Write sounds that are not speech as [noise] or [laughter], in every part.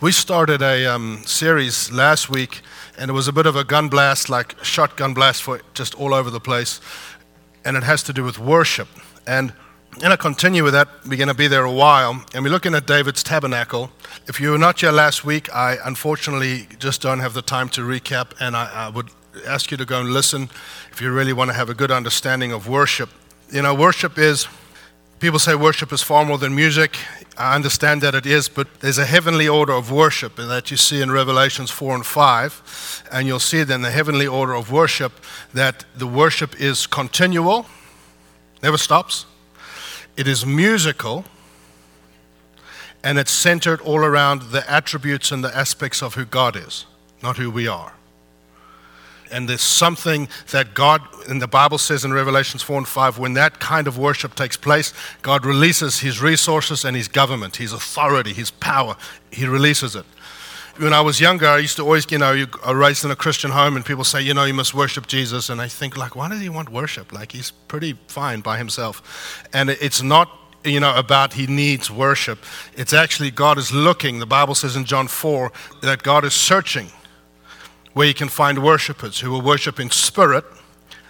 We started a um, series last week, and it was a bit of a gun blast, like shotgun blast for just all over the place. And it has to do with worship. And I'm going to continue with that. We're going to be there a while. And we're looking at David's tabernacle. If you were not here last week, I unfortunately just don't have the time to recap. And I, I would ask you to go and listen if you really want to have a good understanding of worship. You know, worship is, people say worship is far more than music. I understand that it is, but there's a heavenly order of worship that you see in Revelations 4 and 5. And you'll see then the heavenly order of worship that the worship is continual, never stops. It is musical, and it's centered all around the attributes and the aspects of who God is, not who we are and there's something that God, in the Bible says in Revelations 4 and 5, when that kind of worship takes place, God releases his resources and his government, his authority, his power. He releases it. When I was younger, I used to always, you know, you are raised in a Christian home and people say, you know, you must worship Jesus. And I think, like, why does he want worship? Like, he's pretty fine by himself. And it's not you know, about he needs worship. It's actually God is looking. The Bible says in John 4 that God is searching where you can find worshipers who will worship in spirit.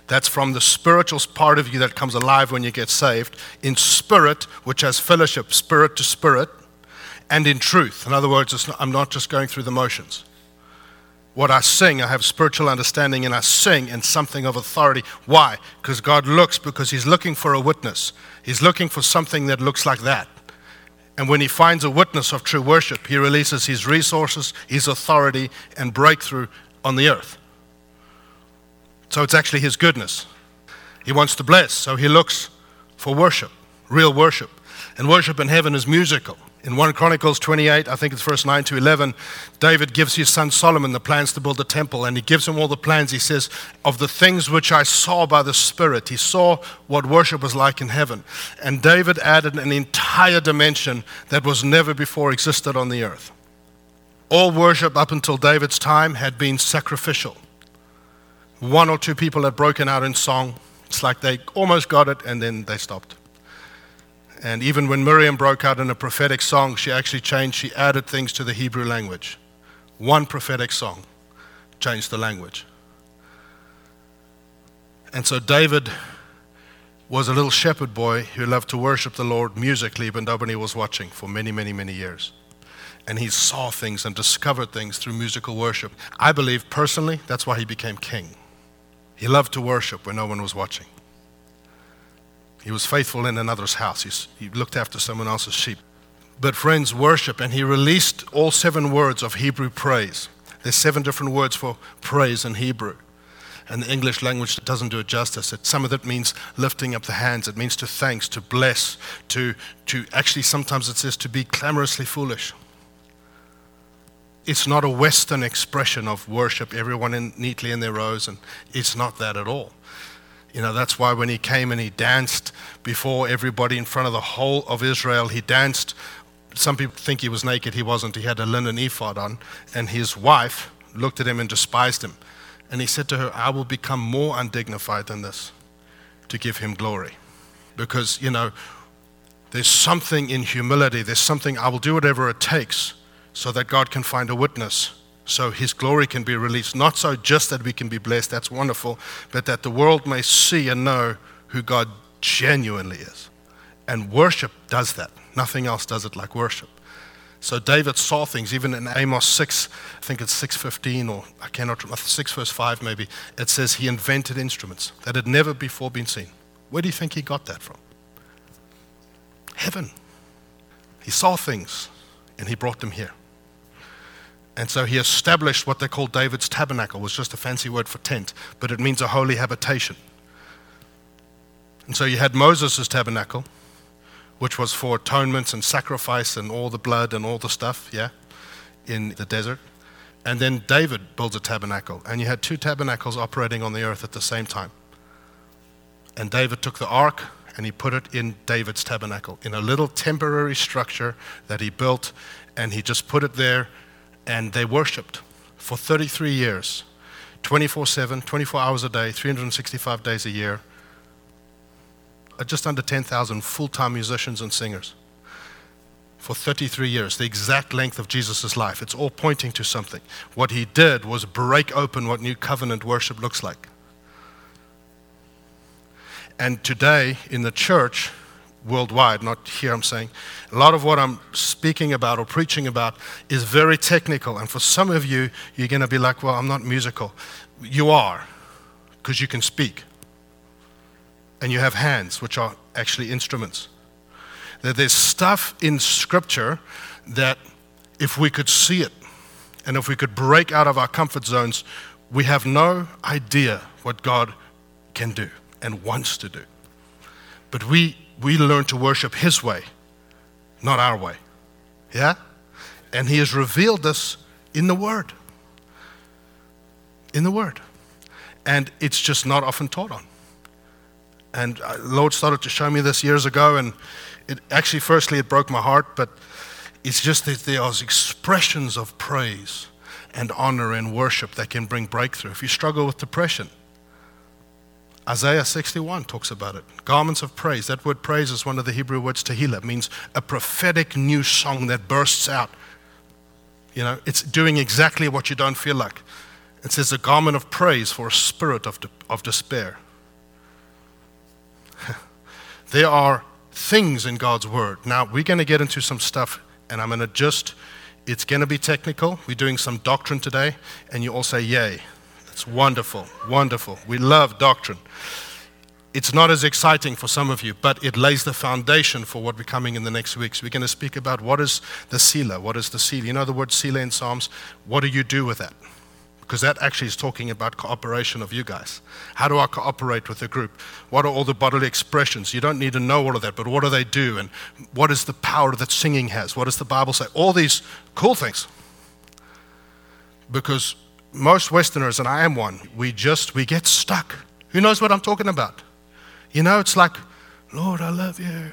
That's from the spiritual part of you that comes alive when you get saved, in spirit, which has fellowship, spirit to spirit, and in truth. In other words, not, I'm not just going through the motions. What I sing, I have spiritual understanding, and I sing in something of authority. Why? Because God looks, because He's looking for a witness. He's looking for something that looks like that. And when He finds a witness of true worship, He releases His resources, His authority, and breakthrough on the earth. So it's actually His goodness. He wants to bless, so He looks for worship, real worship. And worship in heaven is musical. In 1 Chronicles 28, I think it's verse 9 to 11, David gives his son Solomon the plans to build the temple, and he gives him all the plans. He says, Of the things which I saw by the Spirit, he saw what worship was like in heaven. And David added an entire dimension that was never before existed on the earth. All worship up until David's time had been sacrificial. One or two people had broken out in song. It's like they almost got it and then they stopped. And even when Miriam broke out in a prophetic song, she actually changed, she added things to the Hebrew language. One prophetic song changed the language. And so David was a little shepherd boy who loved to worship the Lord musically, but nobody was watching for many, many, many years and he saw things and discovered things through musical worship. I believe personally that's why he became king. He loved to worship when no one was watching. He was faithful in another's house, He's, he looked after someone else's sheep. But, friends, worship, and he released all seven words of Hebrew praise. There's seven different words for praise in Hebrew. And the English language doesn't do it justice. It, some of it means lifting up the hands. It means to thanks, to bless, to, to actually sometimes it says to be clamorously foolish it's not a Western expression of worship, everyone in, neatly in their rows, and it's not that at all. You know, that's why when he came and he danced before everybody in front of the whole of Israel, he danced. Some people think he was naked, he wasn't. He had a linen ephod on, and his wife looked at him and despised him. And he said to her, I will become more undignified than this to give him glory. Because, you know, there's something in humility, there's something, I will do whatever it takes so that God can find a witness, so His glory can be released. Not so just that we can be blessed, that's wonderful, but that the world may see and know who God genuinely is. And worship does that. Nothing else does it like worship. So David saw things, even in Amos 6, I think it's 6.15 or I cannot, remember, 6 verse 5 maybe, it says he invented instruments that had never before been seen. Where do you think he got that from? Heaven. He saw things and he brought them here. And so he established what they call David's tabernacle, was just a fancy word for tent, but it means a holy habitation. And so you had Moses' tabernacle, which was for atonements and sacrifice and all the blood and all the stuff, yeah, in the desert. And then David builds a tabernacle, and you had two tabernacles operating on the earth at the same time. And David took the ark and he put it in David's tabernacle, in a little temporary structure that he built, and he just put it there and they worshiped for 33 years 24 7, 24 hours a day, 365 days a year. Uh, just under 10,000 full time musicians and singers. for 33 years, the exact length of Jesus' life. It's all pointing to something. What he did was break open what new covenant worship looks like. And today in the church, worldwide, not here, I'm saying, a lot of what I'm speaking about or preaching about is very technical. And for some of you, you're going to be like, well, I'm not musical. You are, because you can speak. And you have hands, which are actually instruments. That there's stuff in Scripture that if we could see it and if we could break out of our comfort zones, we have no idea what God can do and wants to do. But we, we learn to worship His way, not our way. Yeah? And He has revealed this in the Word. In the Word. And it's just not often taught on. And uh, Lord started to show me this years ago, and it actually, firstly, it broke my heart, but it's just that there are expressions of praise and honor and worship that can bring breakthrough. If you struggle with depression, Isaiah 61 talks about it. Garments of praise. That word praise is one of the Hebrew words tehillah. It means a prophetic new song that bursts out. You know, it's doing exactly what you don't feel like. It says a garment of praise for a spirit of, de- of despair. [laughs] there are things in God's word. Now, we're going to get into some stuff, and I'm going to just, it's going to be technical. We're doing some doctrine today, and you all say, Yay. It's wonderful, wonderful. We love doctrine. It's not as exciting for some of you, but it lays the foundation for what we're coming in the next weeks. We're going to speak about what is the Selah, what is the seal. You know the word Selah in Psalms? What do you do with that? Because that actually is talking about cooperation of you guys. How do I cooperate with the group? What are all the bodily expressions? You don't need to know all of that, but what do they do? And what is the power that singing has? What does the Bible say? All these cool things. Because most Westerners, and I am one, we just, we get stuck. Who knows what I'm talking about? You know, it's like, Lord, I love you.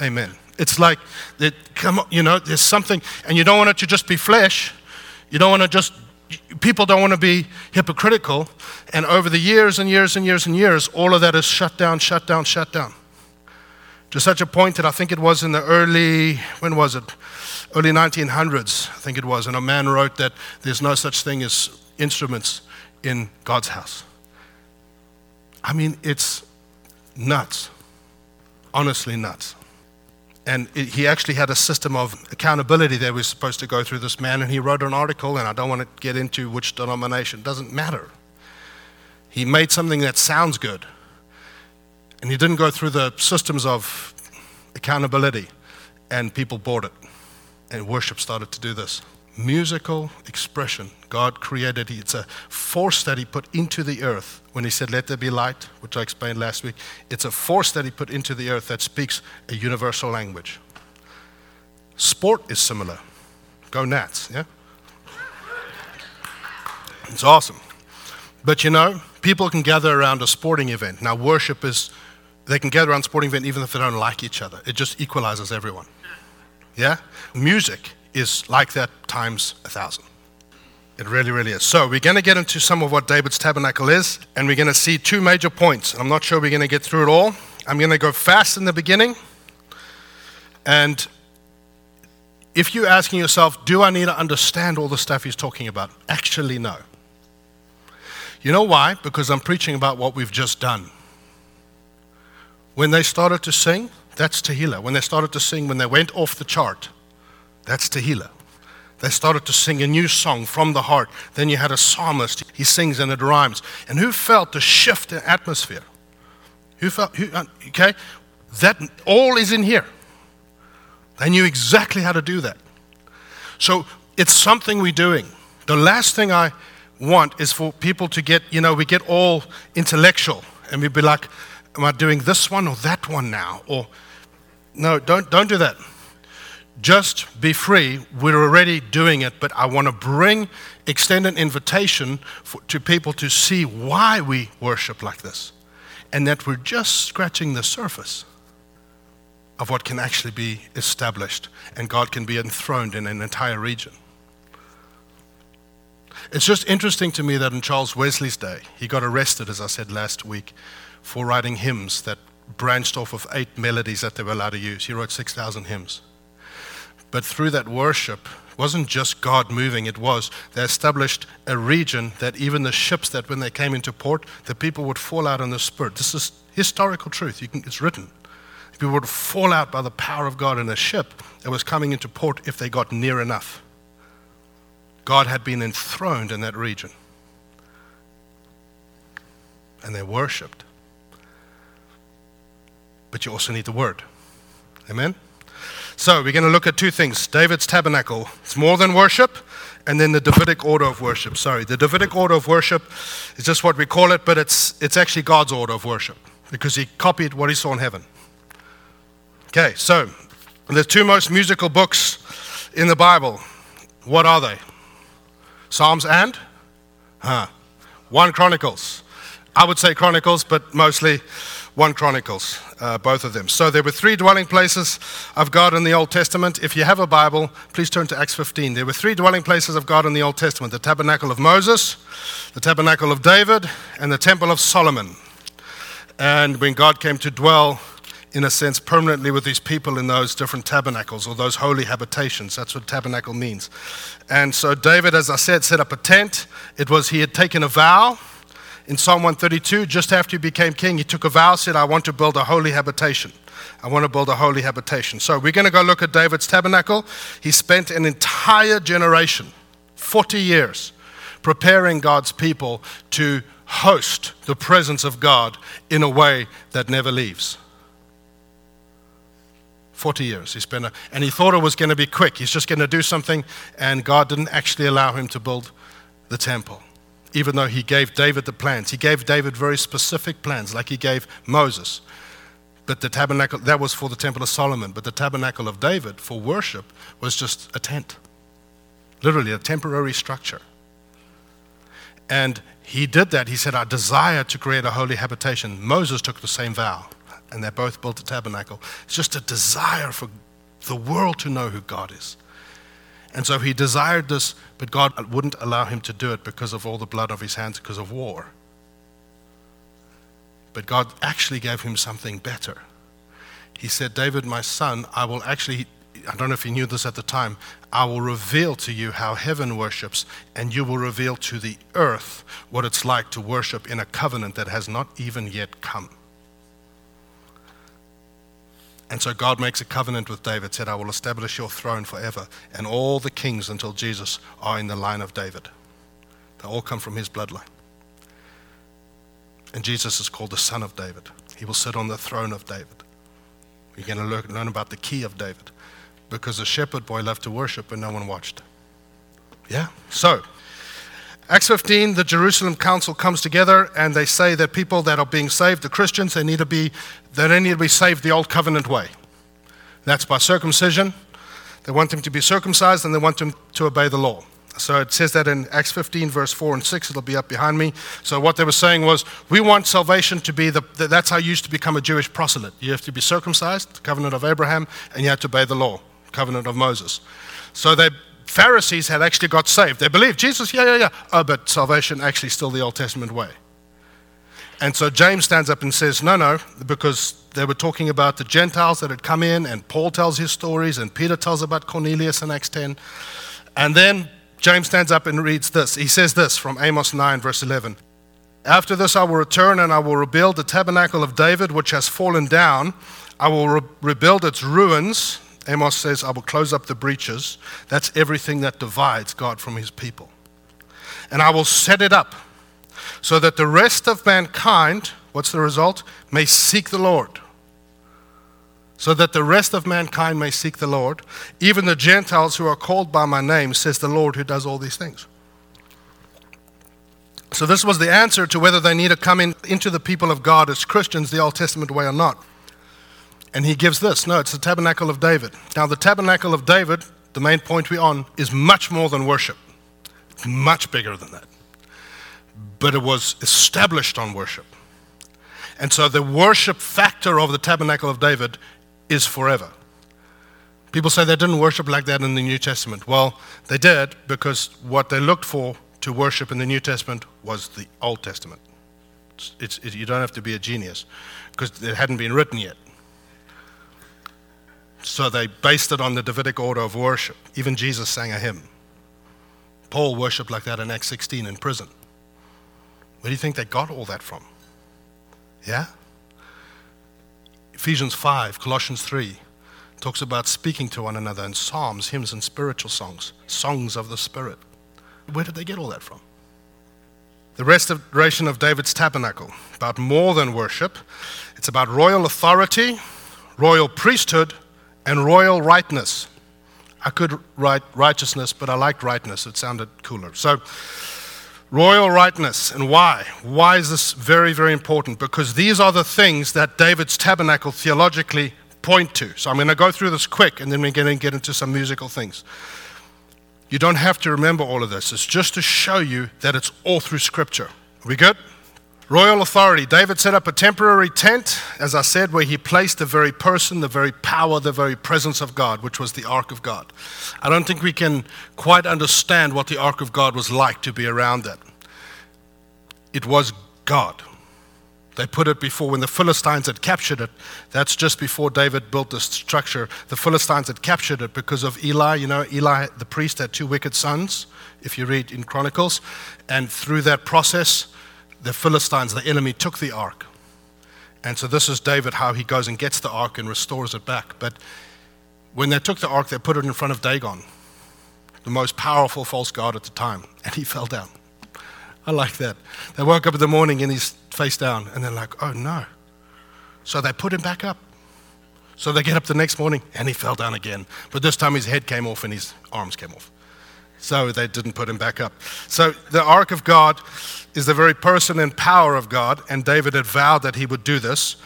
Amen. It's like, that, come on, you know, there's something, and you don't want it to just be flesh. You don't want to just, people don't want to be hypocritical. And over the years and years and years and years, all of that is shut down, shut down, shut down. To such a point that I think it was in the early, when was it? early 1900s, I think it was, and a man wrote that there's no such thing as instruments in God's house. I mean, it's nuts. Honestly, nuts. And it, he actually had a system of accountability that was supposed to go through this man, and he wrote an article, and I don't want to get into which denomination, doesn't matter. He made something that sounds good, and he didn't go through the systems of accountability, and people bought it and worship started to do this. Musical expression. God created it. It's a force that He put into the earth when He said, Let there be light, which I explained last week. It's a force that He put into the earth that speaks a universal language. Sport is similar. Go Nats, yeah? It's awesome. But you know, people can gather around a sporting event. Now, worship is, they can gather around a sporting event even if they don't like each other. It just equalizes everyone. Yeah? Music is like that times a thousand. It really, really is. So, we're going to get into some of what David's tabernacle is, and we're going to see two major points. I'm not sure we're going to get through it all. I'm going to go fast in the beginning. And if you're asking yourself, do I need to understand all the stuff he's talking about? Actually, no. You know why? Because I'm preaching about what we've just done. When they started to sing, that's Tehillah. When they started to sing, when they went off the chart, that's Tehillah. They started to sing a new song from the heart. Then you had a psalmist. He sings and it rhymes. And who felt the shift in atmosphere? Who felt, who, uh, okay? That all is in here. They knew exactly how to do that. So it's something we're doing. The last thing I want is for people to get, you know, we get all intellectual and we'd be like, am I doing this one or that one now? Or no, don't, don't do that. Just be free. We're already doing it, but I want to bring extended invitation for, to people to see why we worship like this. And that we're just scratching the surface of what can actually be established and God can be enthroned in an entire region. It's just interesting to me that in Charles Wesley's day, he got arrested, as I said last week, for writing hymns that branched off of eight melodies that they were allowed to use. He wrote 6,000 hymns. But through that worship, wasn't just God moving, it was they established a region that even the ships that when they came into port, the people would fall out in the spirit. This is historical truth. Can, it's written. People would fall out by the power of God in a ship that was coming into port if they got near enough. God had been enthroned in that region. And they worshiped. But you also need the word. Amen? So we're going to look at two things David's tabernacle. It's more than worship, and then the Davidic order of worship. Sorry, the Davidic order of worship is just what we call it, but it's, it's actually God's order of worship because he copied what he saw in heaven. Okay, so the two most musical books in the Bible, what are they? Psalms and? Huh. 1 Chronicles. I would say Chronicles, but mostly 1 Chronicles, uh, both of them. So there were three dwelling places of God in the Old Testament. If you have a Bible, please turn to Acts 15. There were three dwelling places of God in the Old Testament the tabernacle of Moses, the tabernacle of David, and the temple of Solomon. And when God came to dwell, in a sense, permanently with these people in those different tabernacles or those holy habitations. That's what tabernacle means. And so David, as I said, set up a tent. It was he had taken a vow in Psalm 132, just after he became king, he took a vow, said, I want to build a holy habitation. I want to build a holy habitation. So we're going to go look at David's tabernacle. He spent an entire generation, 40 years, preparing God's people to host the presence of God in a way that never leaves. 40 years he spent, a, and he thought it was going to be quick. He's just going to do something, and God didn't actually allow him to build the temple even though he gave David the plans. He gave David very specific plans, like he gave Moses. But the tabernacle, that was for the temple of Solomon. But the tabernacle of David for worship was just a tent, literally a temporary structure. And he did that. He said, I desire to create a holy habitation. Moses took the same vow, and they both built a tabernacle. It's just a desire for the world to know who God is. And so he desired this, but God wouldn't allow him to do it because of all the blood of his hands, because of war. But God actually gave him something better. He said, David, my son, I will actually, I don't know if he knew this at the time, I will reveal to you how heaven worships, and you will reveal to the earth what it's like to worship in a covenant that has not even yet come. And so God makes a covenant with David, said, I will establish your throne forever. And all the kings until Jesus are in the line of David. They all come from his bloodline. And Jesus is called the Son of David. He will sit on the throne of David. We're going to learn, about the key of David because the shepherd boy loved to worship and no one watched. Yeah? So, Acts 15, the Jerusalem council comes together and they say that people that are being saved, the Christians, they need to be, they don't need to be saved the old covenant way. That's by circumcision. They want them to be circumcised and they want them to obey the law. So it says that in Acts 15, verse 4 and 6. It'll be up behind me. So what they were saying was, we want salvation to be the, that's how you used to become a Jewish proselyte. You have to be circumcised, the covenant of Abraham, and you have to obey the law, covenant of Moses. So they Pharisees had actually got saved. They believed Jesus, yeah, yeah, yeah. Oh, but salvation actually still the Old Testament way. And so James stands up and says, no, no, because they were talking about the Gentiles that had come in, and Paul tells his stories, and Peter tells about Cornelius in Acts 10. And then James stands up and reads this. He says this from Amos 9, verse 11. After this, I will return and I will rebuild the tabernacle of David, which has fallen down. I will re- rebuild its ruins Amos says, I will close up the breaches. That's everything that divides God from his people. And I will set it up so that the rest of mankind, what's the result? May seek the Lord. So that the rest of mankind may seek the Lord, even the Gentiles who are called by my name, says the Lord who does all these things. So, this was the answer to whether they need to come in, into the people of God as Christians the Old Testament way or not. And he gives this no, it's the tabernacle of David. Now, the tabernacle of David, the main point we're on, is much more than worship, it's much bigger than that. But it was established on worship. And so the worship factor of the tabernacle of David is forever. People say they didn't worship like that in the New Testament. Well, they did because what they looked for to worship in the New Testament was the Old Testament. It's, it, you don't have to be a genius because it hadn't been written yet. So they based it on the Davidic order of worship. Even Jesus sang a hymn. Paul worshiped like that in Acts 16 in prison. Where do you think they got all that from? Yeah? Ephesians 5, Colossians 3 talks about speaking to one another in psalms, hymns, and spiritual songs, songs of the Spirit. Where did they get all that from? The restoration of David's tabernacle, about more than worship. It's about royal authority, royal priesthood, and royal rightness. I could write righteousness, but I liked rightness. It sounded cooler. So, royal rightness. And why? Why is this very, very important? Because these are the things that David's tabernacle theologically point to. So I'm going to go through this quick and then we're going to get into some musical things. You don't have to remember all of this. It's just to show you that it's all through Scripture. Are we good? Royal authority. David set up a temporary tent, as I said, where he placed the very person, the very power, the very presence of God, which was the Ark of God. I don't think we can quite understand what the Ark of God was like to be around it. It was God. They put it before when the Philistines had captured it. That's just before David built this structure. The Philistines had captured it because of Eli. You know, Eli, the priest, had two wicked sons, if you read in Chronicles. And through that process, the Philistines, the enemy, took the ark. And so this is David, how he goes and gets the ark and restores it back. But when they took the ark, they put it in front of Dagon, the most powerful false god at the time, and he fell down. I like that. They woke up in the morning and he's face down, and they're like, oh no. So they put him back up. So they get up the next morning and he fell down again. But this time his head came off and his arms came off. So they didn't put him back up. So the ark of God is the very person and power of God, and David had vowed that he would do this.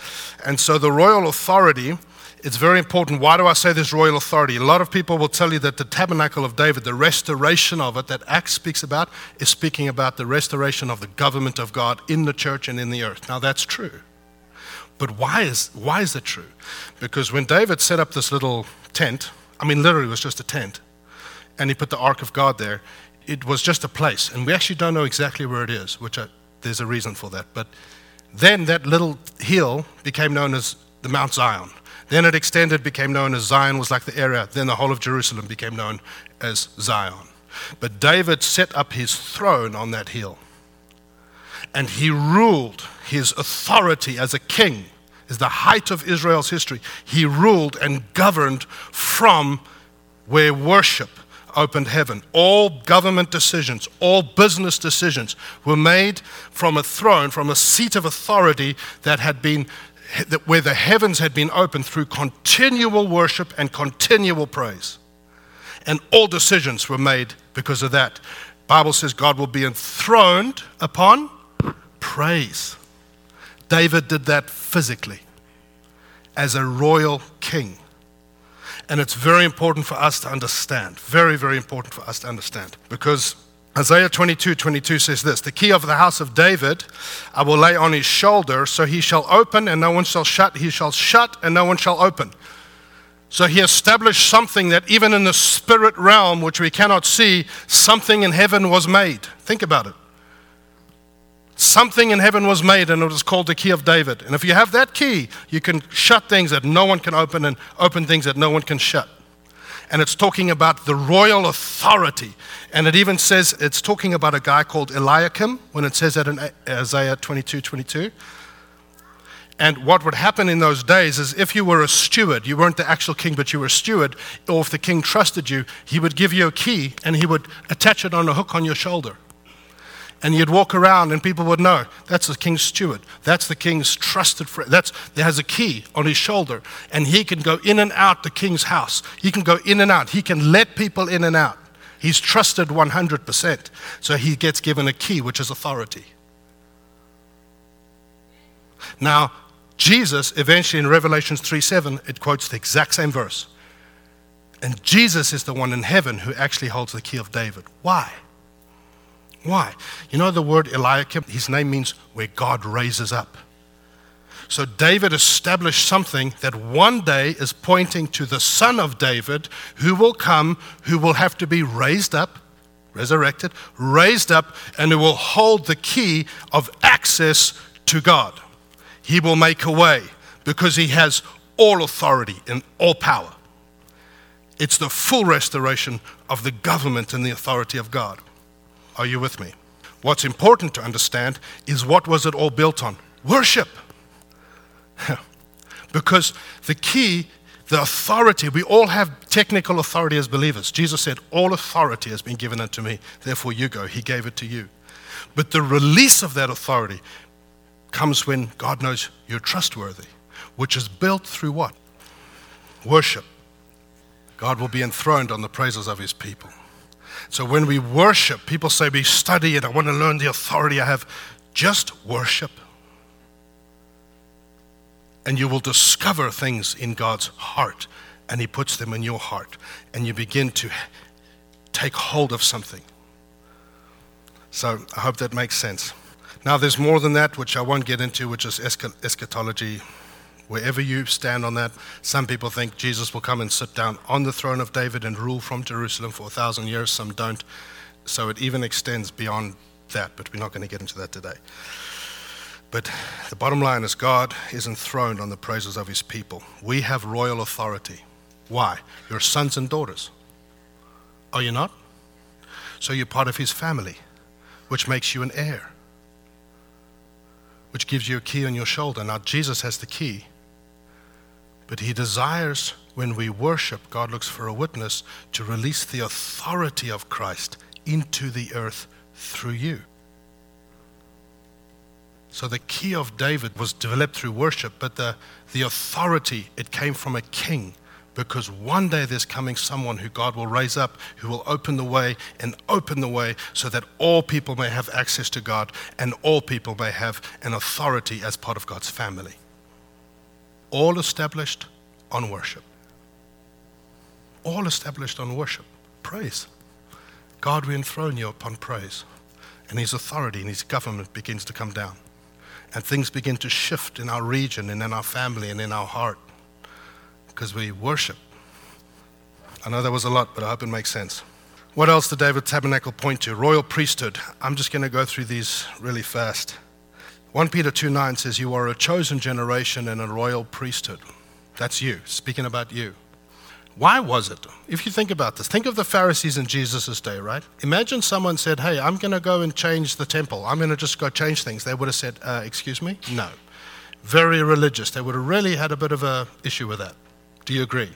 And so the royal authority it's very important. Why do I say this royal authority? A lot of people will tell you that the tabernacle of David, the restoration of it that Acts speaks about, is speaking about the restoration of the government of God in the church and in the earth. Now, that's true. But why is, why is it true? Because when David set up this little tent, I mean, literally, it was just a tent, and he put the Ark of God there, it was just a place. And we actually don't know exactly where it is, which I, there's a reason for that. But then that little hill became known as the Mount Zion. Then it extended, became known as Zion, was like the area. Then the whole of Jerusalem became known as Zion. But David set up his throne on that hill. And he ruled his authority as a king, is the height of Israel's history. He ruled and governed from where worship opened heaven. All government decisions, all business decisions were made from a throne, from a seat of authority that had been that where the heavens had been opened through continual worship and continual praise. And all decisions were made because of that. Bible says God will be enthroned upon praise. David did that physically as a royal king. And it's very important for us to understand. Very, very important for us to understand. Because Isaiah 22 22 says this The key of the house of David I will lay on his shoulder, so he shall open and no one shall shut, he shall shut and no one shall open. So he established something that even in the spirit realm, which we cannot see, something in heaven was made. Think about it. Something in heaven was made, and it was called the key of David. And if you have that key, you can shut things that no one can open and open things that no one can shut and it's talking about the royal authority. And it even says it's talking about a guy called Eliakim when it says that in Isaiah 22 22. And what would happen in those days is if you were a steward, you weren't the actual king, but you were a steward, or if the king trusted you, he would give you a key and he would attach it on a hook on your shoulder and you'd walk around and people would know that's the king's steward. That's the king's trusted friend that's there has a key on his shoulder. And he can go in and out the king's house. He can go in and out. He can let people in and out. He's trusted 100% so he gets given a key which is authority. Now jesus eventually in revelations 3 7 it quotes the exact same verse. And jesus is the one in heaven who actually holds the key of david. Why why? You know the word Eliakim? His name means where God raises up. So David established something that one day is pointing to the son of David who will come, who will have to be raised up, resurrected, raised up, and who will hold the key of access to God. He will make a way because He has all authority and all power. It's the full restoration of the government and the authority of God. Are you with me? What's important to understand is what was it all built on? Worship. [laughs] because the key, the authority, we all have technical authority as believers. Jesus said, All authority has been given unto me, therefore you go. He gave it to you. But the release of that authority comes when God knows you're trustworthy, which is built through what? Worship. God will be enthroned on the praises of his people. So when we worship, people say, We study it, I want to learn the authority I have. Just worship. And you will discover things in God's heart, and He puts them in your heart, and you begin to take hold of something. So I hope that makes sense. Now, there's more than that, which I won't get into, which is eschatology, Wherever you stand on that, some people think Jesus will come and sit down on the throne of David and rule from Jerusalem for a thousand years. Some don't. So it even extends beyond that, but we're not going to get into that today. But the bottom line is God is enthroned on the praises of his people. We have royal authority. Why? You're sons and daughters. Are you not? So you're part of his family, which makes you an heir, which gives you a key on your shoulder. Now, Jesus has the key but he desires, when we worship, God looks for a witness to release the authority of Christ into the earth through you. So the key of David was developed through worship, but the, the authority, it came from a king. Because one day there's coming someone who God will raise up, who will open the way and open the way so that all people may have access to God and all people may have an authority as part of God's family all established on worship. All established on worship. Praise. God, we enthrone you upon praise. And his authority and his government begins to come down. And things begin to shift in our region and in our family and in our heart because we worship. I know that was a lot, but I hope it makes sense. What else did David Tabernacle point to? Royal priesthood. I'm just going to go through these really fast. 1 Peter 2 9 says, You are a chosen generation and a royal priesthood. That's you, speaking about you. Why was it? If you think about this, think of the Pharisees in Jesus' day, right? Imagine someone said, Hey, I'm going to go and change the temple. I'm going to just go change things. They would have said, uh, Excuse me? No. Very religious. They would have really had a bit of an issue with that. Do you agree?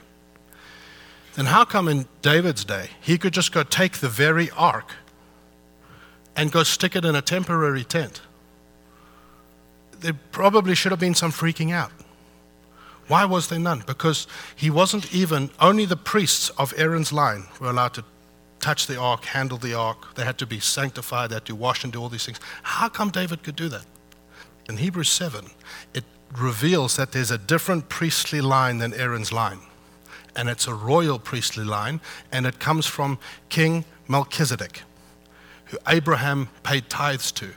Then how come in David's day he could just go take the very ark and go stick it in a temporary tent? There probably should have been some freaking out. Why was there none? Because he wasn't even, only the priests of Aaron's line were allowed to touch the ark, handle the ark. They had to be sanctified, they had to wash and do all these things. How come David could do that? In Hebrews 7, it reveals that there's a different priestly line than Aaron's line. And it's a royal priestly line, and it comes from King Melchizedek, who Abraham paid tithes to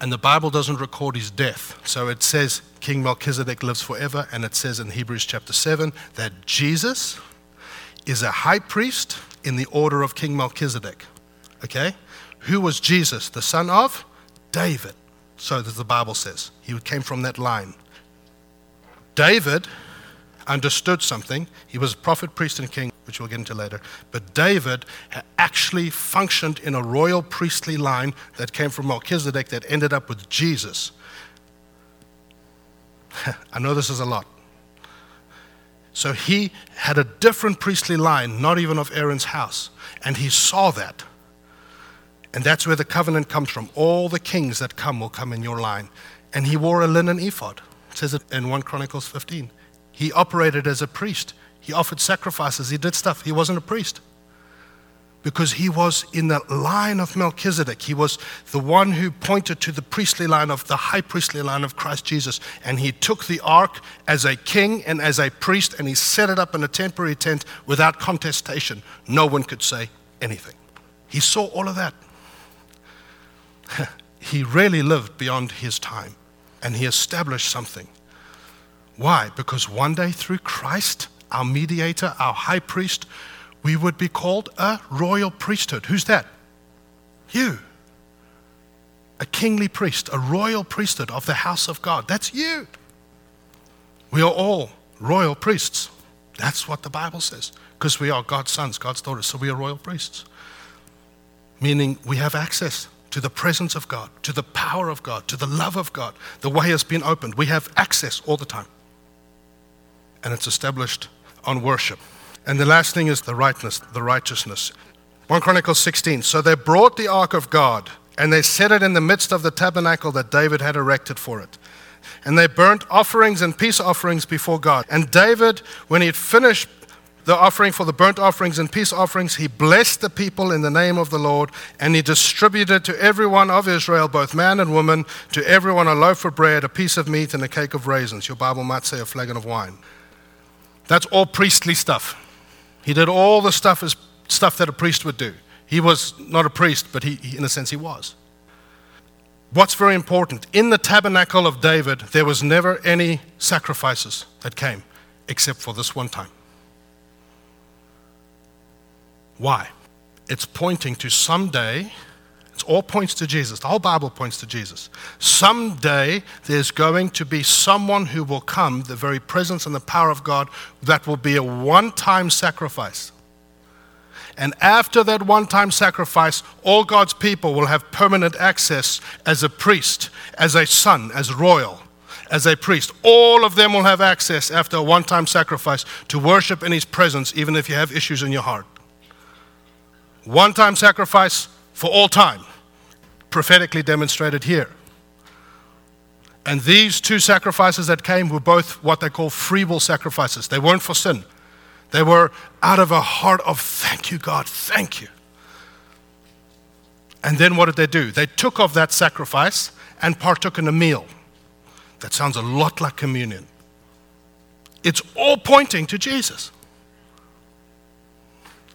and the Bible doesn't record his death. So it says King Melchizedek lives forever, and it says in Hebrews chapter 7 that Jesus is a high priest in the order of King Melchizedek. Okay? Who was Jesus? The son of David. So the Bible says. He came from that line. David understood something. He was a prophet, priest, and king, which we'll get into later. But David actually functioned in a royal priestly line that came from Melchizedek that ended up with Jesus. [laughs] I know this is a lot. So he had a different priestly line, not even of Aaron's house. And he saw that. And that's where the covenant comes from. All the kings that come will come in your line. And he wore a linen ephod. It says it in 1 Chronicles 15. He operated as a priest. He offered sacrifices. He did stuff. He wasn't a priest because he was in the line of Melchizedek. He was the one who pointed to the priestly line of the high priestly line of Christ Jesus. And he took the ark as a king and as a priest and he set it up in a temporary tent without contestation. No one could say anything. He saw all of that. [laughs] he really lived beyond his time and he established something. Why? Because one day through Christ, our mediator, our high priest, we would be called a royal priesthood. Who's that? You. a kingly priest, a royal priesthood of the house of God. That's you. We are all royal priests. That's what the Bible says. Because we are God's sons, God's daughters, so we are royal priests. Meaning we have access to the presence of God, to the power of God, to the love of God. The way has been opened. We have access all the time. And it's established on worship. And the last thing is the rightness, the righteousness. 1 Chronicles 16. So they brought the ark of God and they set it in the midst of the tabernacle that David had erected for it. And they burnt offerings and peace offerings before God. And David, when he had finished the offering for the burnt offerings and peace offerings, he blessed the people in the name of the Lord, and he distributed to everyone of Israel, both man and woman, to everyone a loaf of bread, a piece of meat, and a cake of raisins. Your Bible might say a flagon of wine. That's all priestly stuff. He did all the stuff as stuff that a priest would do. He was not a priest, but he, in a sense he was. What's very important in the tabernacle of David, there was never any sacrifices that came except for this one time. Why? It's pointing to someday, it all points to Jesus. The whole Bible points to Jesus. Someday there's going to be someone who will come, the very presence and the power of God, that will be a one time sacrifice. And after that one time sacrifice, all God's people will have permanent access as a priest, as a son, as royal, as a priest. All of them will have access after a one time sacrifice to worship in His presence, even if you have issues in your heart. One time sacrifice for all time, prophetically demonstrated here. And these two sacrifices that came were both what they call free will sacrifices. They weren't for sin, they were out of a heart of thank you, God, thank you. And then what did they do? They took of that sacrifice and partook in a meal. That sounds a lot like communion. It's all pointing to Jesus.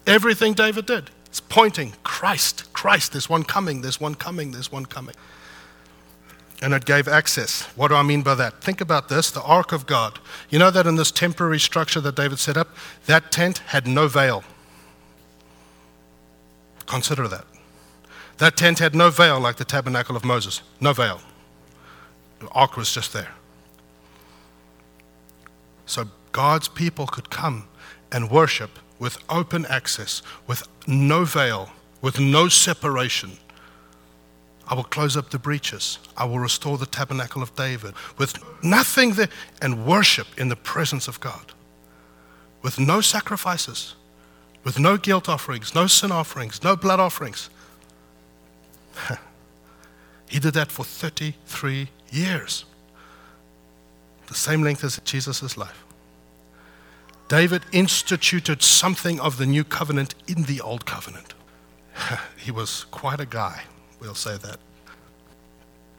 Everything David did is pointing Christ, Christ, there's one coming, there's one coming, there's one coming and it gave access. What do I mean by that? Think about this the ark of God. You know that in this temporary structure that David set up, that tent had no veil. Consider that. That tent had no veil like the tabernacle of Moses. No veil. The ark was just there. So God's people could come and worship with open access, with no veil, with no separation I will close up the breaches. I will restore the tabernacle of David with nothing there and worship in the presence of God. With no sacrifices, with no guilt offerings, no sin offerings, no blood offerings. [laughs] he did that for 33 years, the same length as Jesus' life. David instituted something of the new covenant in the old covenant. [laughs] he was quite a guy. We'll say that.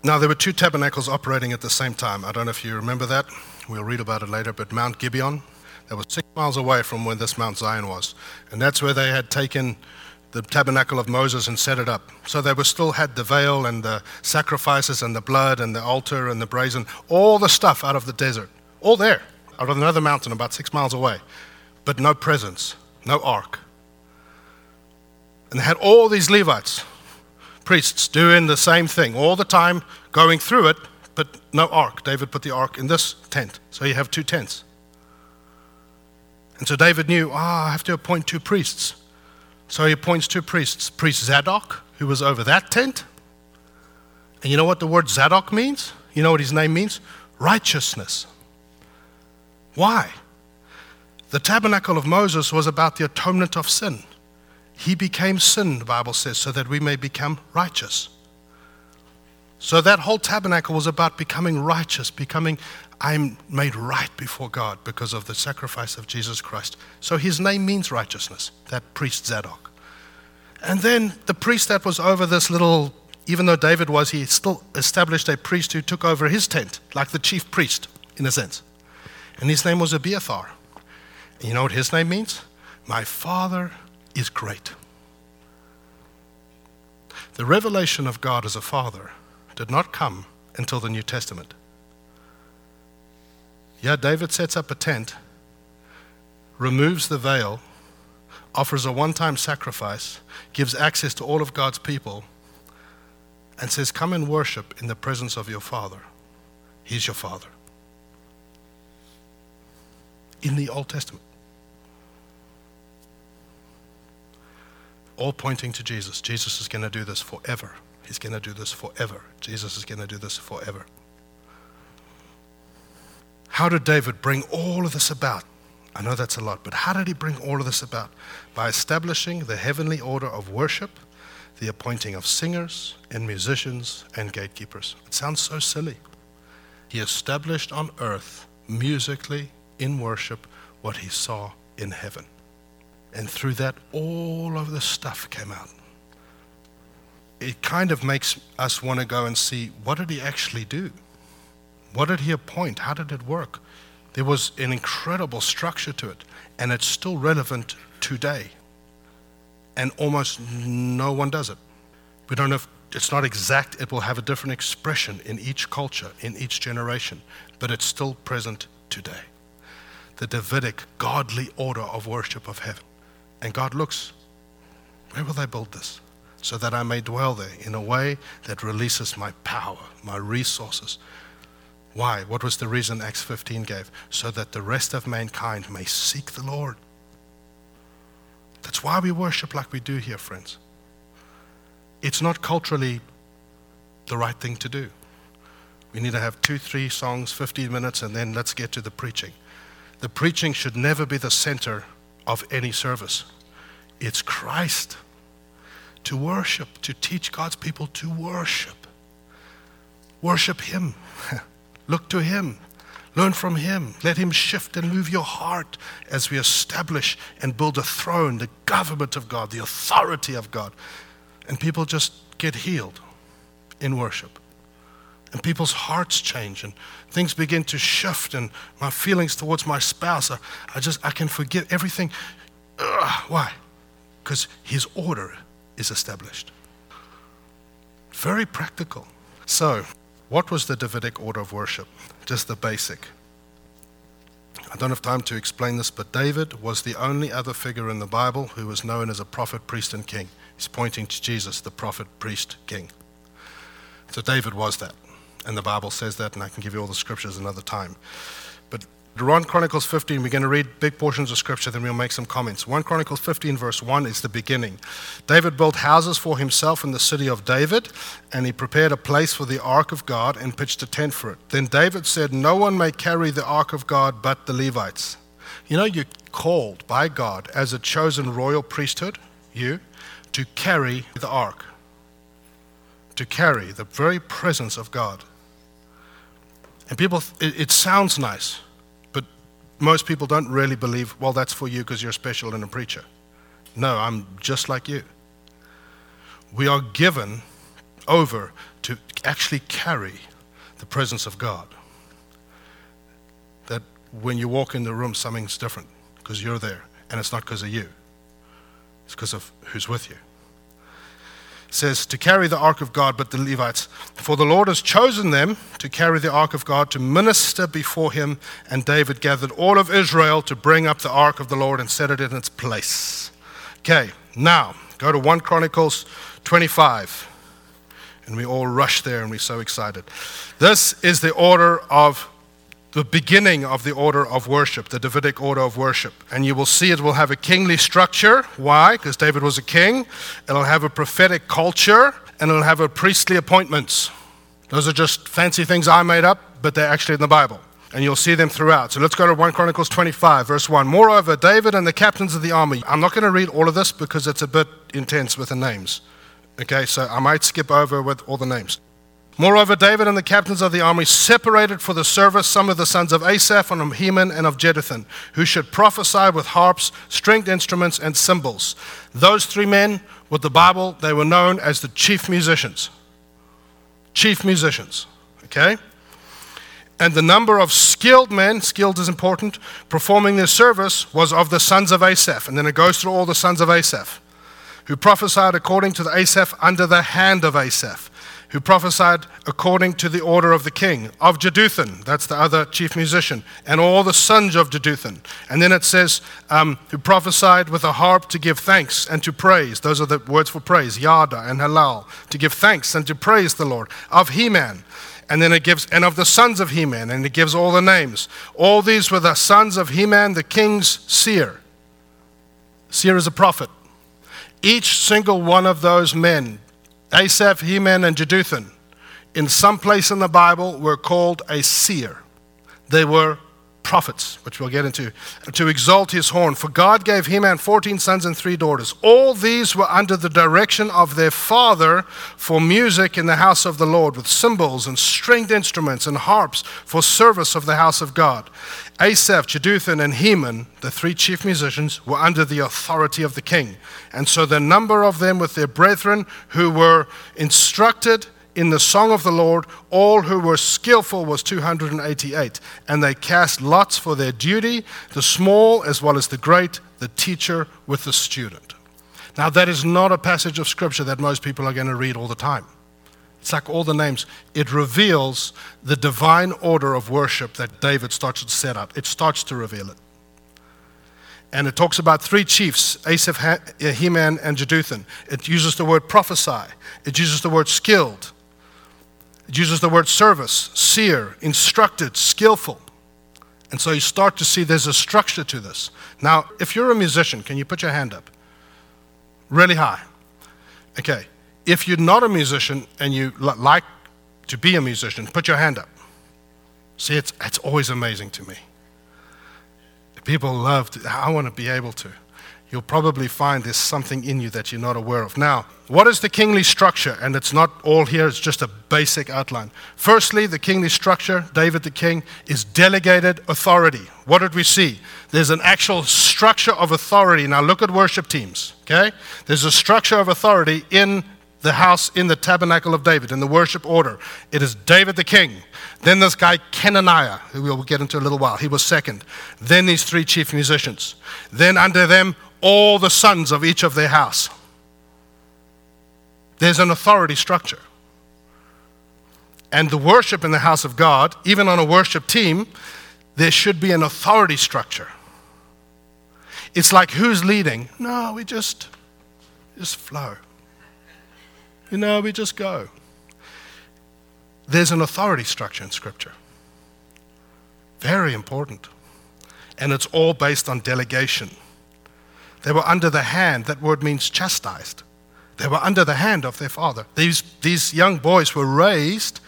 Now, there were two tabernacles operating at the same time. I don't know if you remember that. We'll read about it later. But Mount Gibeon, that was six miles away from where this Mount Zion was. And that's where they had taken the tabernacle of Moses and set it up. So they were still had the veil and the sacrifices and the blood and the altar and the brazen, all the stuff out of the desert, all there, out of another mountain about six miles away, but no presence, no ark. And they had all these Levites priests doing the same thing all the time, going through it, but no ark. David put the ark in this tent. So you have two tents. And so David knew, ah, oh, I have to appoint two priests. So he appoints two priests priest Zadok, who was over that tent. And you know what the word Zadok means? You know what his name means? Righteousness. Why? The tabernacle of Moses was about the atonement of sin. He became sin, the Bible says, so that we may become righteous. So that whole tabernacle was about becoming righteous, becoming, I'm made right before God because of the sacrifice of Jesus Christ. So his name means righteousness, that priest Zadok. And then the priest that was over this little, even though David was, he still established a priest who took over his tent, like the chief priest, in a sense. And his name was Abiathar. And you know what his name means? My father is great. The revelation of God as a father did not come until the New Testament. Yeah, David sets up a tent, removes the veil, offers a one time sacrifice, gives access to all of God's people, and says, Come and worship in the presence of your Father. He's your Father. In the Old Testament. All pointing to Jesus. Jesus is going to do this forever. He's going to do this forever. Jesus is going to do this forever. How did David bring all of this about? I know that's a lot, but how did he bring all of this about? By establishing the heavenly order of worship, the appointing of singers and musicians and gatekeepers. It sounds so silly. He established on earth, musically, in worship, what he saw in heaven. And through that, all of the stuff came out. It kind of makes us want to go and see what did he actually do? What did he appoint? How did it work? There was an incredible structure to it, and it's still relevant today. And almost no one does it. We don't know if it's not exact, it will have a different expression in each culture, in each generation, but it's still present today. The Davidic, godly order of worship of heaven. And God looks, where will they build this? So that I may dwell there in a way that releases my power, my resources, why? What was the reason Acts 15 gave? So that the rest of mankind may seek the Lord. That's why we worship like we do here, friends. It's not culturally the right thing to do. We need to have two, three songs, 15 minutes, and then let's get to the preaching. The preaching should never be the center of any service. It's Christ to worship, to teach God's people to worship. Worship Him. [laughs] Look to Him. Learn from Him. Let Him shift and move your heart as we establish and build a throne, the government of God, the authority of God. And people just get healed in worship. And people's hearts change and things begin to shift and my feelings towards my spouse, I, I just, I can forgive everything. Ugh, why? Because His order is established. Very practical. So, what was the Davidic order of worship? Just the basic. I don't have time to explain this, but David was the only other figure in the Bible who was known as a prophet, priest, and king. He's pointing to Jesus, the prophet, priest, king. So David was that. And the Bible says that, and I can give you all the scriptures another time. We're 1 Chronicles 15. We're going to read big portions of scripture, then we'll make some comments. 1 Chronicles 15, verse 1 is the beginning. David built houses for himself in the city of David, and he prepared a place for the ark of God and pitched a tent for it. Then David said, No one may carry the ark of God but the Levites. You know, you're called by God as a chosen royal priesthood, you, to carry the ark, to carry the very presence of God. And people, it, it sounds nice but most people don't really believe, well, that's for you because you're special and a preacher. No, I'm just like you. We are given over to actually carry the presence of God. That when you walk in the room, something's different because you're there, and it's not because of you, it's because of who's with you says to carry the ark of God, but the Levites. For the Lord has chosen them to carry the ark of God, to minister before him. And David gathered all of Israel to bring up the ark of the Lord and set it in its place. Okay, now go to 1 Chronicles 25. And we all rush there and we're so excited. This is the order of the beginning of the order of worship, the Davidic order of worship. And you will see it will have a kingly structure. Why? Because David was a king. It'll have a prophetic culture and it'll have a priestly appointments. Those are just fancy things I made up, but they're actually in the Bible. And you'll see them throughout. So let's go to 1 Chronicles 25, verse 1. Moreover, David and the captains of the army. I'm not going to read all of this because it's a bit intense with the names. Okay, so I might skip over with all the names. Moreover, David and the captains of the army separated for the service some of the sons of Asaph and of Heman and of Jeduthun, who should prophesy with harps, stringed instruments, and cymbals. Those three men, with the Bible, they were known as the chief musicians. Chief musicians, okay? And the number of skilled men, skilled is important, performing this service was of the sons of Asaph. And then it goes through all the sons of Asaph, who prophesied according to the Asaph under the hand of Asaph who prophesied according to the order of the king, of Jeduthun, that's the other chief musician, and all the sons of Jeduthun. And then it says, um, who prophesied with a harp to give thanks and to praise. Those are the words for praise, Yada and Halal, to give thanks and to praise the Lord. Of Heman, and then it gives, and of the sons of Heman, and it gives all the names. All these were the sons of Heman, the king's seer. Seer is a prophet. Each single one of those men, Asaph, Heman, and Jeduthun, in some place in the Bible were called a seer. They were prophets, which we'll get into, to exalt his horn. For God gave him and 14 sons and three daughters. All these were under the direction of their father for music in the house of the Lord, with cymbals and stringed instruments and harps for service of the house of God. Asaph, Jeduthun, and Heman, the three chief musicians, were under the authority of the king. And so the number of them with their brethren who were instructed in the song of the Lord, all who were skillful was 288. And they cast lots for their duty, the small as well as the great, the teacher with the student. Now, that is not a passage of scripture that most people are going to read all the time. It's like all the names. It reveals the divine order of worship that David starts to set up. It starts to reveal it. And it talks about three chiefs, Asaph, Heman, and Jeduthun. It uses the word prophesy. It uses the word skilled. It uses the word service, seer, instructed, skillful. And so you start to see there's a structure to this. Now, if you're a musician, can you put your hand up? Really high. Okay. If you're not a musician and you like to be a musician, put your hand up. See, it's, it's always amazing to me. People love to, I want to be able to you'll probably find there's something in you that you're not aware of. Now, what is the kingly structure? And it's not all here, it's just a basic outline. Firstly, the kingly structure, David the king, is delegated authority. What did we see? There's an actual structure of authority. Now, look at worship teams, okay? There's a structure of authority in the house in the tabernacle of David, in the worship order. It is David the king. Then this guy, Kenaniah, who we'll get into a little while, he was second. Then these three chief musicians. Then under them, all the sons of each of their house. There's an authority structure. And the worship in the house of God, even on a worship team, there should be an authority structure. It's like who's leading? No, we just just flow. You know, we just go. There's an authority structure in scripture. Very important. And it's all based on delegation. They were under the hand. That word means chastised. They were under the hand of their father. These, these young boys were raised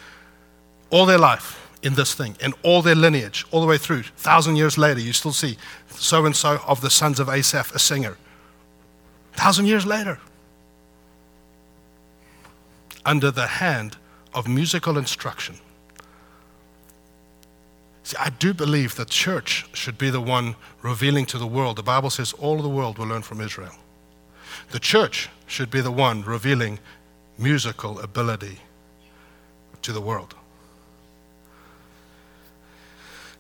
all their life in this thing, in all their lineage, all the way through. Thousand years later, you still see so and so of the sons of Asaph, a singer. Thousand years later, under the hand of musical instruction. See, I do believe that church should be the one revealing to the world. The Bible says all of the world will learn from Israel. The church should be the one revealing musical ability to the world.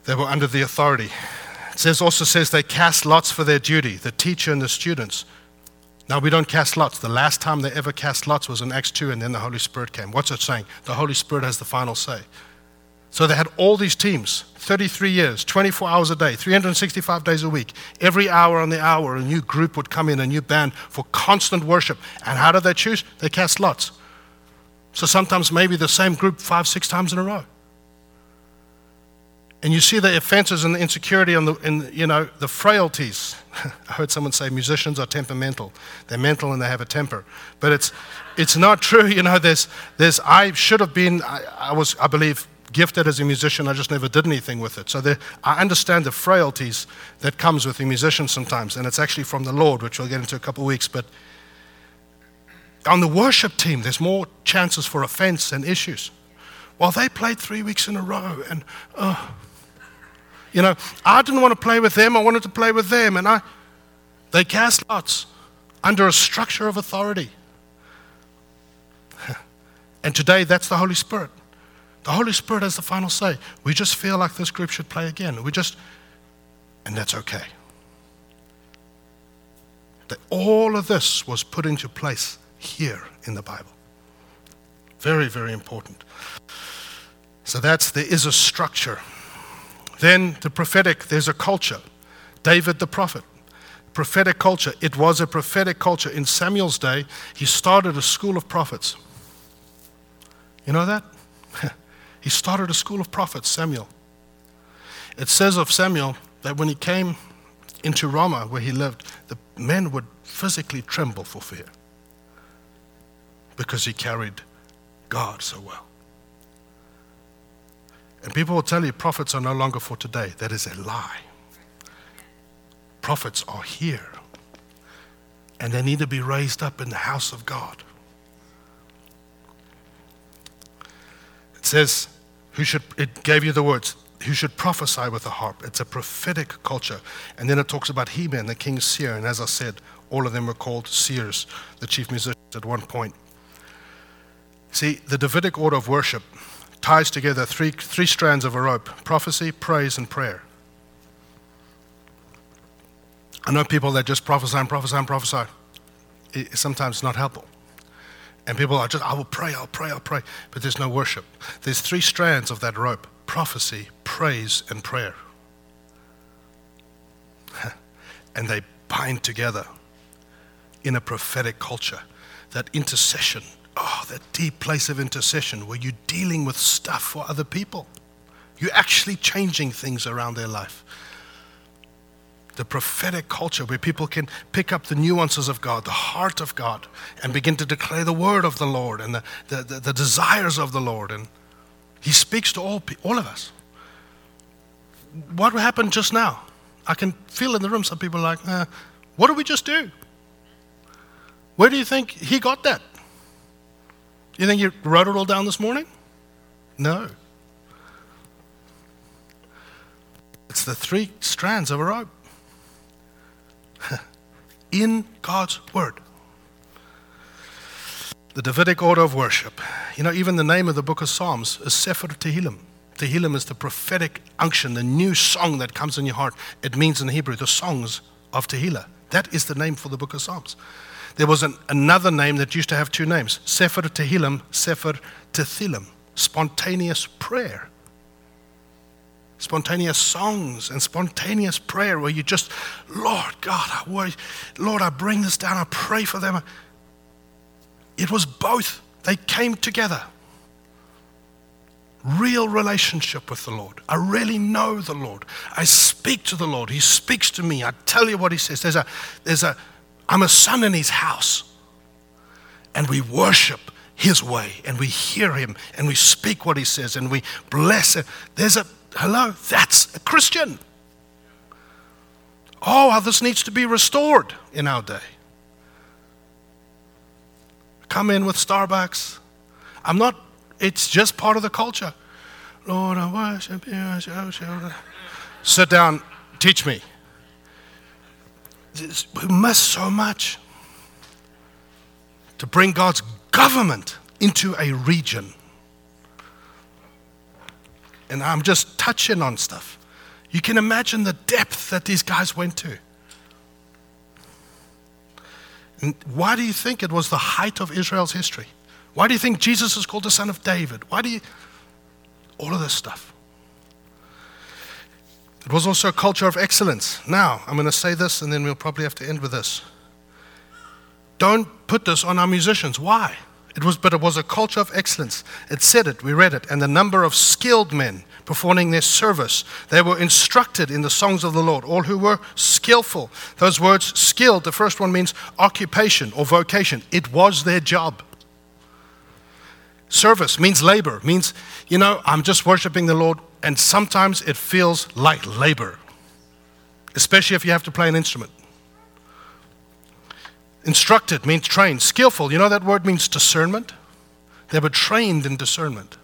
They were under the authority. It says also says they cast lots for their duty, the teacher and the students. Now we don't cast lots. The last time they ever cast lots was in Acts 2, and then the Holy Spirit came. What's it saying? The Holy Spirit has the final say. So they had all these teams, 33 years, 24 hours a day, 365 days a week. Every hour on the hour, a new group would come in, a new band for constant worship. And how did they choose? They cast lots. So sometimes maybe the same group five, six times in a row. And you see the offenses and the insecurity and the, and, you know, the frailties. [laughs] I heard someone say musicians are temperamental. They're mental and they have a temper. But it's, it's not true. [laughs] You know, there's, there's I should have been, I, I was, I believe, gifted as a musician, I just never did anything with it. So I understand the frailties that comes with a musician sometimes, and it's actually from the Lord, which we'll get into a couple of weeks. But on the worship team, there's more chances for offense and issues. Well, they played three weeks in a row, and uh, you know, I didn't want to play with them. I wanted to play with them, and I, they cast lots under a structure of authority. [laughs] and today, that's the Holy Spirit. The Holy Spirit has the final say. We just feel like this group should play again. We just, and that's okay. That all of this was put into place here in the Bible. Very, very important. So that's there is a structure. Then the prophetic, there's a culture. David the prophet, prophetic culture. It was a prophetic culture. In Samuel's day, he started a school of prophets. You know that? He started a school of prophets, Samuel. It says of Samuel that when he came into Ramah, where he lived, the men would physically tremble for fear because he carried God so well. And people will tell you prophets are no longer for today. That is a lie. Prophets are here. And they need to be raised up in the house of God. Says, who should, it gave you the words, who should prophesy with a harp. It's a prophetic culture. And then it talks about Heman, the king's seer. And as I said, all of them were called seers, the chief musicians at one point. See, the Davidic order of worship ties together three, three strands of a rope prophecy, praise, and prayer. I know people that just prophesy and prophesy and prophesy. Sometimes not helpful. And people are just, I will pray, I'll pray, I'll pray. But there's no worship. There's three strands of that rope prophecy, praise, and prayer. [laughs] and they bind together in a prophetic culture. That intercession, oh, that deep place of intercession where you're dealing with stuff for other people. You're actually changing things around their life the prophetic culture where people can pick up the nuances of God, the heart of God, and begin to declare the word of the Lord and the, the, the, the desires of the Lord. And He speaks to all, all of us. What happened just now? I can feel in the room some people are like, eh, what did we just do? Where do you think He got that? You think you wrote it all down this morning? No. It's the three strands of a rope [laughs] in God's Word. The Davidic order of worship. You know, even the name of the book of Psalms is Sefer Tehillim. Tehillim is the prophetic unction, the new song that comes in your heart. It means in Hebrew the songs of Tehillah. That is the name for the book of Psalms. There was an, another name that used to have two names Sefer Tehillim, Sefer Tehillim, spontaneous prayer spontaneous songs and spontaneous prayer where you just, Lord God, I worry, Lord, I bring this down, I pray for them. It was both. They came together. Real relationship with the Lord. I really know the Lord. I speak to the Lord. He speaks to me. I tell you what He says. There's a, there's a, I'm a son in His house. And we worship His way and we hear Him and we speak what He says and we bless it. There's a, Hello, that's a Christian. Oh, how this needs to be restored in our day. Come in with Starbucks. I'm not, it's just part of the culture. Lord, I worship you. Sit down, teach me. We miss so much to bring God's government into a region and I'm just touching on stuff. You can imagine the depth that these guys went to. And why do you think it was the height of Israel's history? Why do you think Jesus is called the son of David? Why do you. All of this stuff. It was also a culture of excellence. Now, I'm going to say this and then we'll probably have to end with this. Don't put this on our musicians. Why? It was, but it was a culture of excellence. It said it, we read it, and the number of skilled men performing their service. They were instructed in the songs of the Lord, all who were skillful. Those words, skilled, the first one means occupation or vocation. It was their job. Service means labor, means, you know, I'm just worshiping the Lord, and sometimes it feels like labor, especially if you have to play an instrument. Instructed means trained. Skillful, you know that word means discernment? They were trained in discernment.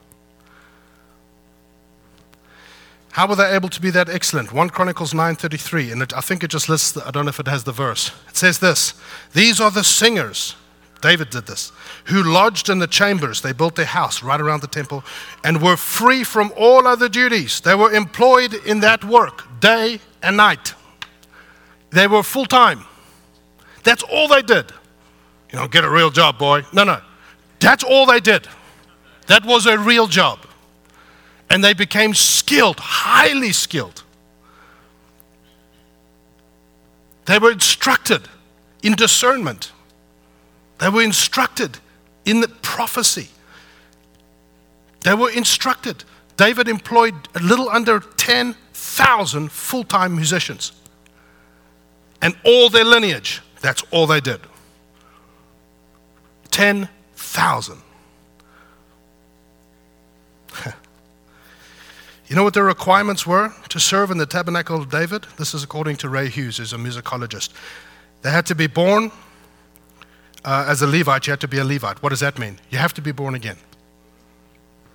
How were they able to be that excellent? 1 Chronicles 9:33, and it, I think it just lists. The, I don't know if it has the verse. It says this: These are the singers. David did this. Who lodged in the chambers. They built their house right around the temple, and were free from all other duties. They were employed in that work day and night. They were full time. That's all they did. You know, get a real job, boy. No, no. That's all they did. That was a real job. And they became skilled, highly skilled. They were instructed in discernment. They were instructed in the prophecy. They were instructed. David employed a little under 10,000 full time musicians. And all their lineage, that's all they did. 10,000. [laughs] you know what the requirements were to serve in the tabernacle of David? This is according to Ray Hughes, who's a musicologist. They had to be born uh, as a Levite, you had to be a Levite. What does that mean? You have to be born again.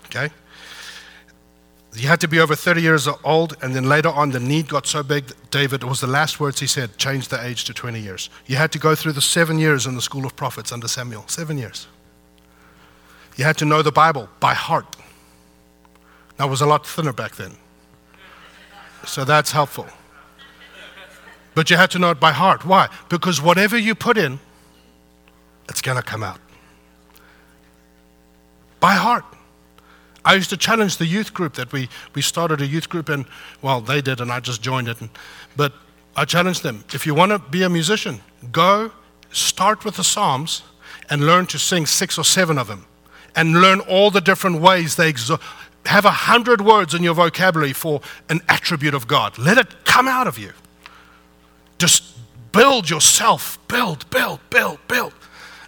Okay? You had to be over 30 years old, and then later on, the need got so big, David, it was the last words he said, change the age to 20 years. You had to go through the seven years in the school of prophets under Samuel. Seven years. You had to know the Bible by heart. Now, it was a lot thinner back then. So that's helpful. But you had to know it by heart. Why? Because whatever you put in, it's going to come out. By heart. I used to challenge the youth group that we, we started a youth group and, well, they did and I just joined it. And, but I challenged them if you want to be a musician, go start with the Psalms and learn to sing six or seven of them and learn all the different ways they exo- have a hundred words in your vocabulary for an attribute of God. Let it come out of you. Just build yourself, build, build, build, build.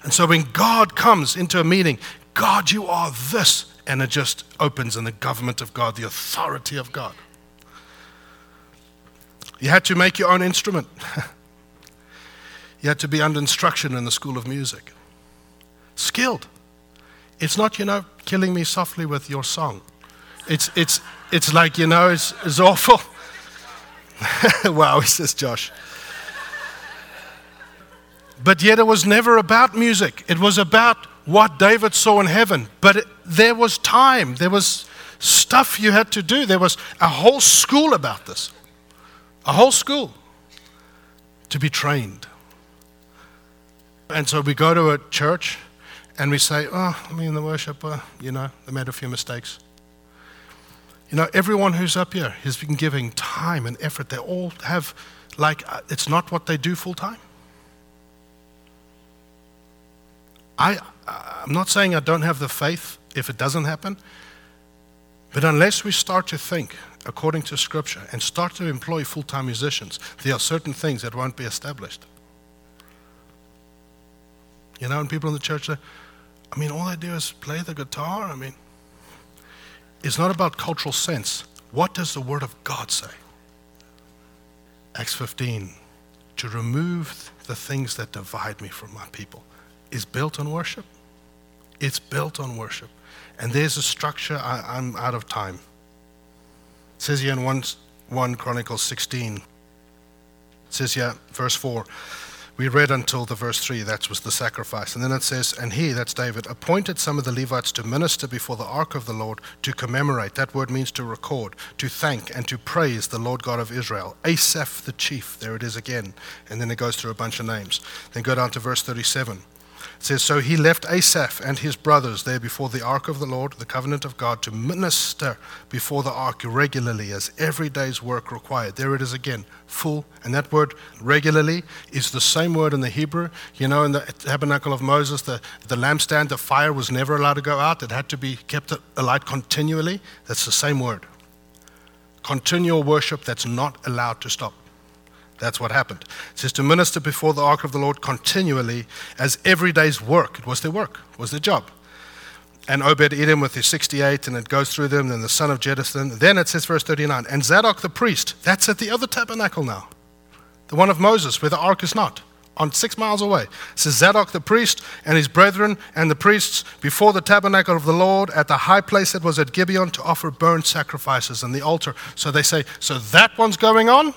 And so when God comes into a meeting, God, you are this, and it just opens in the government of God, the authority of God. You had to make your own instrument. [laughs] you had to be under instruction in the school of music. Skilled. It's not, you know, killing me softly with your song. It's, it's, it's like, you know, it's, it's awful. [laughs] wow, he says Josh. But yet it was never about music. It was about what David saw in heaven. But it, there was time, there was stuff you had to do. There was a whole school about this, a whole school to be trained. And so we go to a church and we say, Oh, I mean, the worshiper, you know, they made a few mistakes. You know, everyone who's up here has been giving time and effort. They all have, like, uh, it's not what they do full time. I, I'm not saying I don't have the faith if it doesn't happen, but unless we start to think according to Scripture and start to employ full time musicians, there are certain things that won't be established. You know, and people in the church say, I mean, all I do is play the guitar. I mean, it's not about cultural sense. What does the Word of God say? Acts 15 to remove the things that divide me from my people is built on worship. It's built on worship. And there's a structure, I, am out of time. It says here in 1, 1 Chronicles 16, it says here, verse 4, we read until the verse 3, that was the sacrifice. And then it says, And he, that's David, appointed some of the Levites to minister before the ark of the Lord to commemorate. That word means to record, to thank, and to praise the Lord God of Israel. Asaph the chief, there it is again. And then it goes through a bunch of names. Then go down to verse 37. It says, So he left Asaph and his brothers there before the ark of the Lord, the covenant of God, to minister before the ark regularly as every day's work required. There it is again, full. And that word regularly is the same word in the Hebrew. You know, in the tabernacle of Moses, the, the lampstand, the fire was never allowed to go out, it had to be kept alight continually. That's the same word. Continual worship that's not allowed to stop. That's what happened. It says to minister before the ark of the Lord continually as every day's work. It was their work, it was their job. And Obed Edom with his 68, and it goes through them, then the son of Jeduthun. Then it says, verse 39, and Zadok the priest, that's at the other tabernacle now, the one of Moses, where the ark is not, on six miles away. It says, Zadok the priest and his brethren and the priests before the tabernacle of the Lord at the high place that was at Gibeon to offer burnt sacrifices and the altar. So they say, so that one's going on?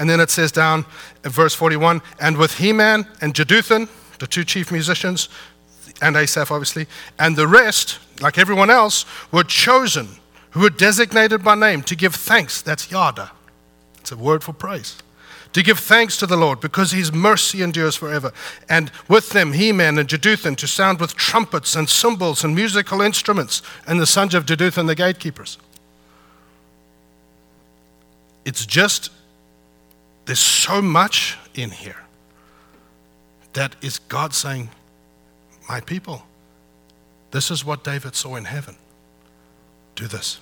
And then it says down in verse 41 and with Heman and Jeduthun, the two chief musicians, and Asaph obviously, and the rest, like everyone else, were chosen, who were designated by name to give thanks. That's yada. It's a word for praise. to give thanks to the Lord because his mercy endures forever. And with them, Heman and Jeduthun to sound with trumpets and cymbals and musical instruments, and the sons of Jeduthun, the gatekeepers. It's just, there's so much in here that is God saying, My people, this is what David saw in heaven. Do this.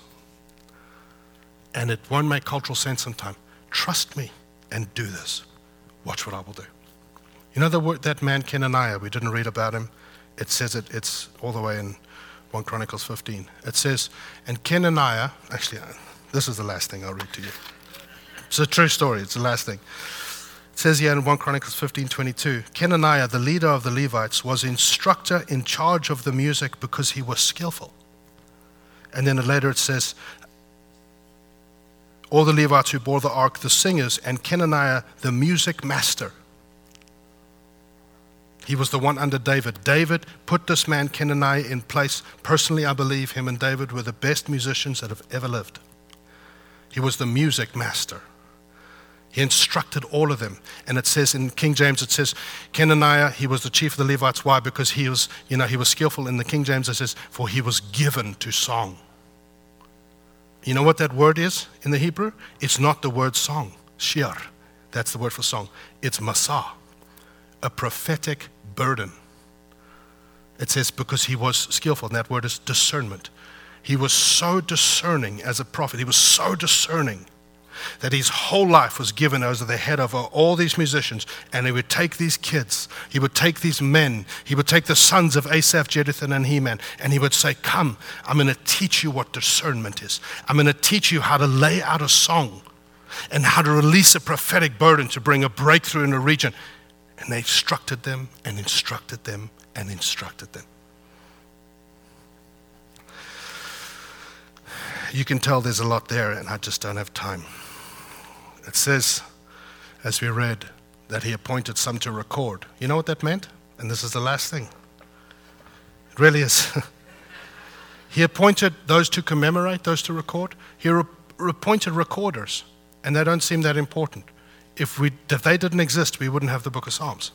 And it won't make cultural sense sometimes. Trust me and do this. Watch what I will do. You know the word, that man Kenaniah, we didn't read about him. It says it, it's all the way in 1 Chronicles 15. It says, and Kenaniah, actually, uh, this is the last thing I'll read to you. It's a true story, it's the last thing. It says here in 1 Chronicles 15 22, Kenaniah, the leader of the Levites, was instructor in charge of the music because he was skillful. And then later it says, all the Levites who bore the ark, the singers, and Kenaniah, the music master. He was the one under David. David put this man, Kenaniah, in place. Personally, I believe him and David were the best musicians that have ever lived. He was the music master. He instructed all of them. And it says in King James, it says, Kenaniah, he was the chief of the Levites. Why? Because he was, you know, he was skillful. In the King James, it says, for he was given to song. You know what that word is in the Hebrew? It's not the word song, shir. That's the word for song. It's masah, a prophetic burden. It says because he was skillful, and that word is discernment. He was so discerning as a prophet. He was so discerning that his whole life was given as the head of all these musicians. And he would take these kids, he would take these men, he would take the sons of Asaph, Jeduthun, and Heman, and he would say, Come, I'm going to teach you what discernment is. I'm going to teach you how to lay out a song and how to release a prophetic burden to bring a breakthrough in a region. And they instructed them and instructed them and instructed them. You can tell there's a lot there, and I just don't have time. It says, as we read, that he appointed some to record. You know what that meant? And this is the last thing. It really is. [laughs] he appointed those to commemorate, those to record. He re- appointed recorders, and they don't seem that important. If, we, if they didn't exist, we wouldn't have the book of Psalms.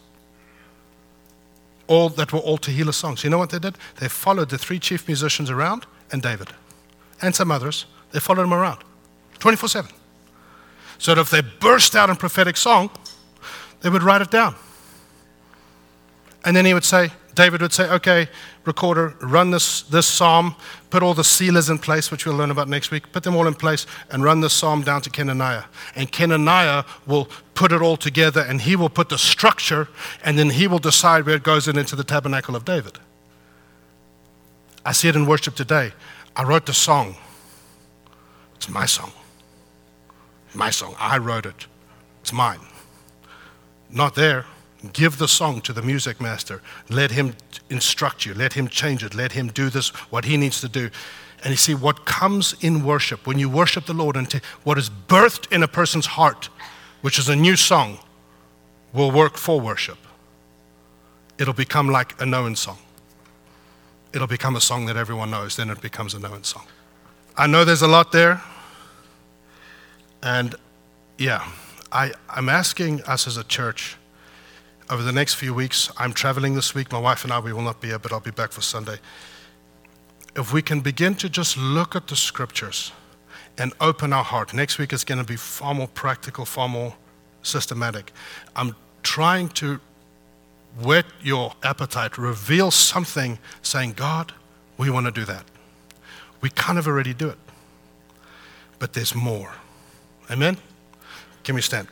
All that were all to Tehillah songs. You know what they did? They followed the three chief musicians around and David and some others. They followed them around 24 7. So that if they burst out in prophetic song, they would write it down. And then he would say, David would say, okay, recorder, run this, this psalm, put all the selahs in place, which we'll learn about next week, put them all in place, and run this psalm down to Kenaniah. And Kenaniah will put it all together, and he will put the structure, and then he will decide where it goes in into the tabernacle of David. I see it in worship today. I wrote the song. It's my song my song. I wrote it. It's mine. Not there. Give the song to the music master. Let him instruct you. Let him change it. Let him do this, what he needs to do. And you see, what comes in worship, when you worship the Lord, and what is birthed in a person's heart, which is a new song, will work for worship. It'll become like a known song. It'll become a song that everyone knows, then it becomes a known song. I know there's a lot there. And yeah, I, I'm asking us as a church over the next few weeks, I'm traveling this week. My wife and I, we will not be here, but I'll be back for Sunday. If we can begin to just look at the scriptures and open our heart, next week is going to be far more practical, far more systematic. I'm trying to whet your appetite, reveal something saying, God, we want to do that. We kind of already do it, but there's more. Amen? Can we stand?